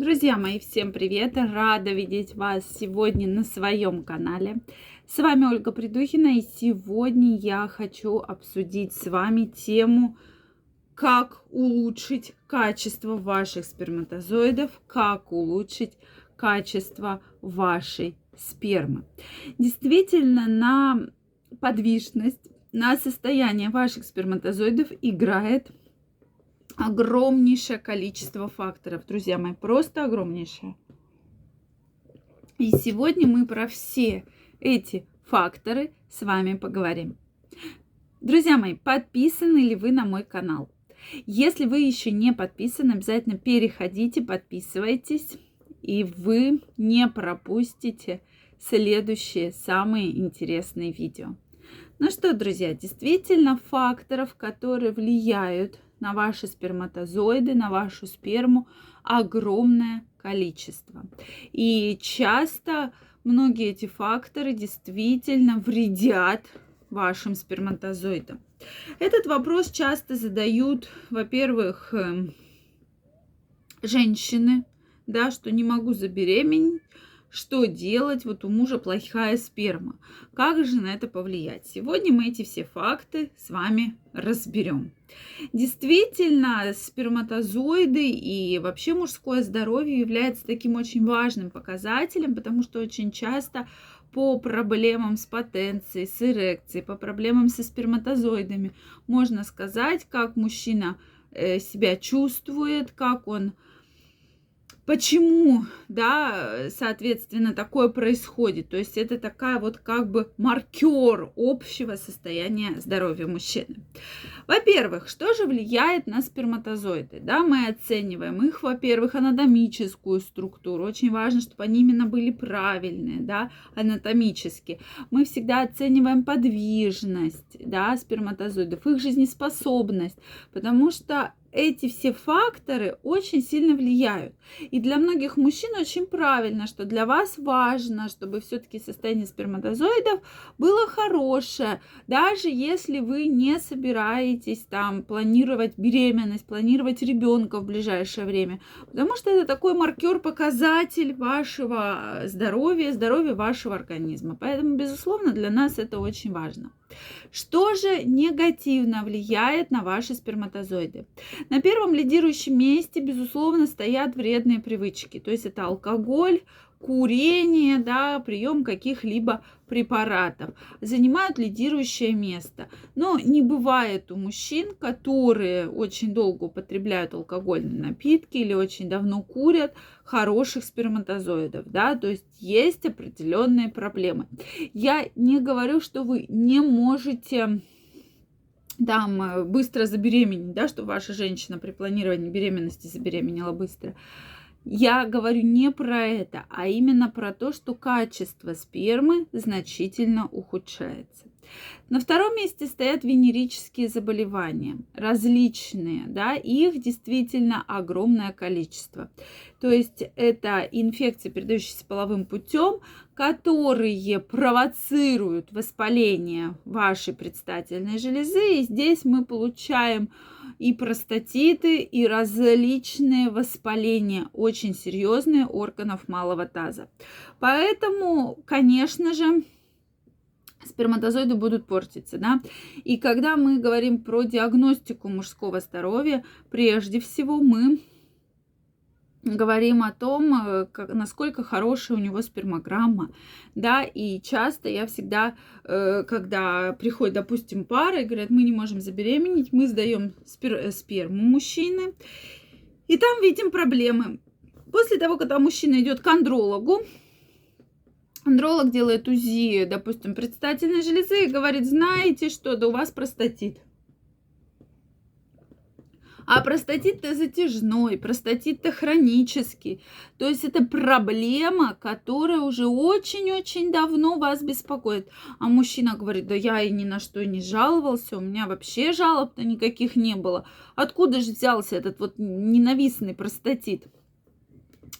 Друзья мои, всем привет! Рада видеть вас сегодня на своем канале. С вами Ольга Придухина, и сегодня я хочу обсудить с вами тему, как улучшить качество ваших сперматозоидов, как улучшить качество вашей спермы. Действительно, на подвижность, на состояние ваших сперматозоидов играет огромнейшее количество факторов, друзья мои, просто огромнейшее. И сегодня мы про все эти факторы с вами поговорим. Друзья мои, подписаны ли вы на мой канал? Если вы еще не подписаны, обязательно переходите, подписывайтесь, и вы не пропустите следующие самые интересные видео. Ну что, друзья, действительно факторов, которые влияют на ваши сперматозоиды, на вашу сперму огромное количество. И часто многие эти факторы действительно вредят вашим сперматозоидам. Этот вопрос часто задают, во-первых, эм, женщины, да, что не могу забеременеть, что делать, вот у мужа плохая сперма. Как же на это повлиять? Сегодня мы эти все факты с вами разберем. Действительно, сперматозоиды и вообще мужское здоровье является таким очень важным показателем, потому что очень часто по проблемам с потенцией, с эрекцией, по проблемам со сперматозоидами можно сказать, как мужчина э, себя чувствует, как он Почему, да, соответственно, такое происходит? То есть это такая вот как бы маркер общего состояния здоровья мужчины. Во-первых, что же влияет на сперматозоиды? Да, мы оцениваем их, во-первых, анатомическую структуру. Очень важно, чтобы они именно были правильные, да, анатомически. Мы всегда оцениваем подвижность, да, сперматозоидов, их жизнеспособность, потому что эти все факторы очень сильно влияют. И для многих мужчин очень правильно, что для вас важно, чтобы все-таки состояние сперматозоидов было хорошее, даже если вы не собираетесь там планировать беременность, планировать ребенка в ближайшее время, потому что это такой маркер, показатель вашего здоровья, здоровья вашего организма. Поэтому, безусловно, для нас это очень важно. Что же негативно влияет на ваши сперматозоиды? На первом лидирующем месте, безусловно, стоят вредные привычки. То есть это алкоголь, курение, да, прием каких-либо препаратов занимают лидирующее место. Но не бывает у мужчин, которые очень долго употребляют алкогольные напитки или очень давно курят, хороших сперматозоидов, да, то есть есть определенные проблемы. Я не говорю, что вы не можете там э, быстро забеременеть, да, что ваша женщина при планировании беременности забеременела быстро. Я говорю не про это, а именно про то, что качество спермы значительно ухудшается. На втором месте стоят венерические заболевания, различные, да, их действительно огромное количество. То есть это инфекции, передающиеся половым путем, которые провоцируют воспаление вашей предстательной железы. И здесь мы получаем и простатиты, и различные воспаления, очень серьезные органов малого таза. Поэтому, конечно же, сперматозоиды будут портиться, да. И когда мы говорим про диагностику мужского здоровья, прежде всего мы говорим о том, э, как, насколько хорошая у него спермограмма, да, и часто я всегда, э, когда приходит, допустим, пара и говорят, мы не можем забеременеть, мы сдаем спер, э, сперму мужчины, и там видим проблемы. После того, когда мужчина идет к андрологу, андролог делает УЗИ, допустим, предстательной железы и говорит, знаете что, да у вас простатит. А простатит-то затяжной, простатит-то хронический. То есть это проблема, которая уже очень-очень давно вас беспокоит. А мужчина говорит, да я и ни на что не жаловался, у меня вообще жалоб-то никаких не было. Откуда же взялся этот вот ненавистный простатит?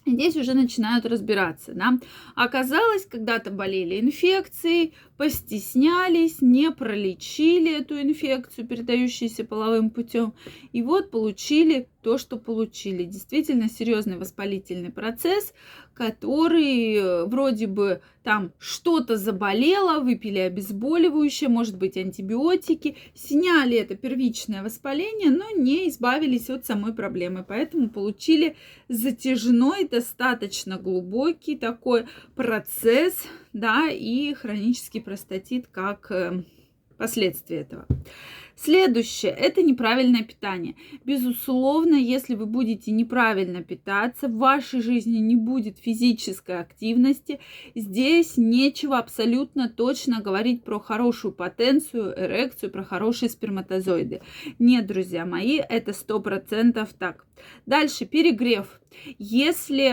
Здесь уже начинают разбираться, да. Оказалось, когда-то болели инфекцией, постеснялись, не пролечили эту инфекцию, передающуюся половым путем, и вот получили то, что получили. Действительно серьезный воспалительный процесс, который э, вроде бы там что-то заболело, выпили обезболивающее, может быть антибиотики, сняли это первичное воспаление, но не избавились от самой проблемы. Поэтому получили затяжной, достаточно глубокий такой процесс, да, и хронический простатит как э, последствия этого. Следующее – это неправильное питание. Безусловно, если вы будете неправильно питаться, в вашей жизни не будет физической активности. Здесь нечего абсолютно точно говорить про хорошую потенцию, эрекцию, про хорошие сперматозоиды. Нет, друзья мои, это сто процентов так. Дальше перегрев. Если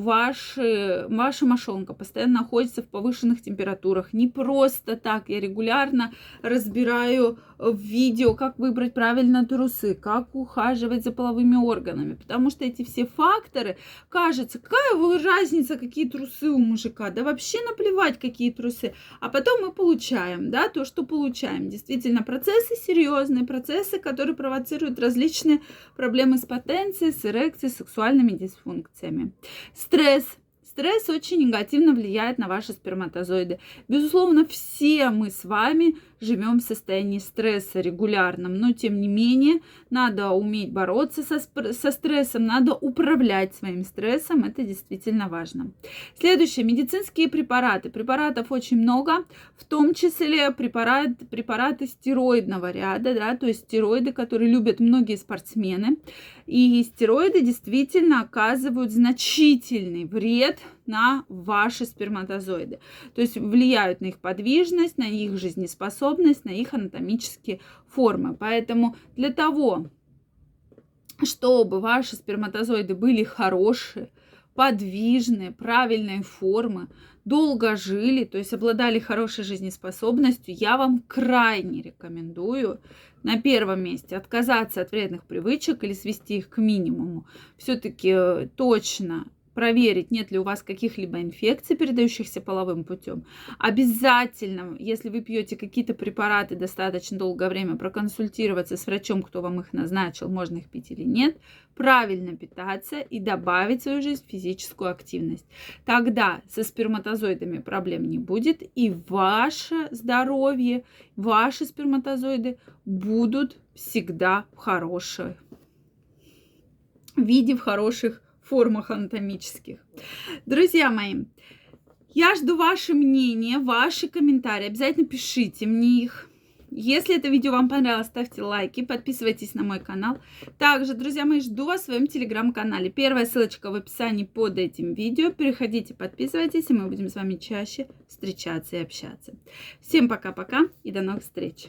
ваши, ваша мошонка постоянно находится в повышенных температурах, не просто так, я регулярно разбираю видео, как выбрать правильно трусы, как ухаживать за половыми органами, потому что эти все факторы, кажется, какая разница, какие трусы у мужика, да вообще наплевать, какие трусы, а потом мы получаем, да, то, что получаем. Действительно, процессы серьезные, процессы, которые провоцируют различные проблемы с потенцией, с эрекцией, сексуальными дисфункциями. Стресс Стресс очень негативно влияет на ваши сперматозоиды. Безусловно, все мы с вами живем в состоянии стресса регулярном, но тем не менее надо уметь бороться со, со стрессом, надо управлять своим стрессом, это действительно важно. Следующее, медицинские препараты. Препаратов очень много, в том числе препарат, препараты стероидного ряда, да, то есть стероиды, которые любят многие спортсмены. И стероиды действительно оказывают значительный вред на ваши сперматозоиды. То есть влияют на их подвижность, на их жизнеспособность, на их анатомические формы. Поэтому для того, чтобы ваши сперматозоиды были хорошие, подвижные, правильной формы, долго жили, то есть обладали хорошей жизнеспособностью, я вам крайне рекомендую на первом месте отказаться от вредных привычек или свести их к минимуму. Все-таки э, точно проверить, нет ли у вас каких-либо инфекций, передающихся половым путем. Обязательно, если вы пьете какие-то препараты достаточно долгое время, проконсультироваться с врачом, кто вам их назначил, можно их пить или нет, правильно питаться и добавить в свою жизнь физическую активность. Тогда со сперматозоидами проблем не будет, и ваше здоровье, ваши сперматозоиды будут всегда в хорошей виде, в хороших формах анатомических. Друзья мои, я жду ваше мнение, ваши комментарии. Обязательно пишите мне их. Если это видео вам понравилось, ставьте лайки, подписывайтесь на мой канал. Также, друзья мои, жду вас в своем телеграм-канале. Первая ссылочка в описании под этим видео. Переходите, подписывайтесь, и мы будем с вами чаще встречаться и общаться. Всем пока-пока и до новых встреч!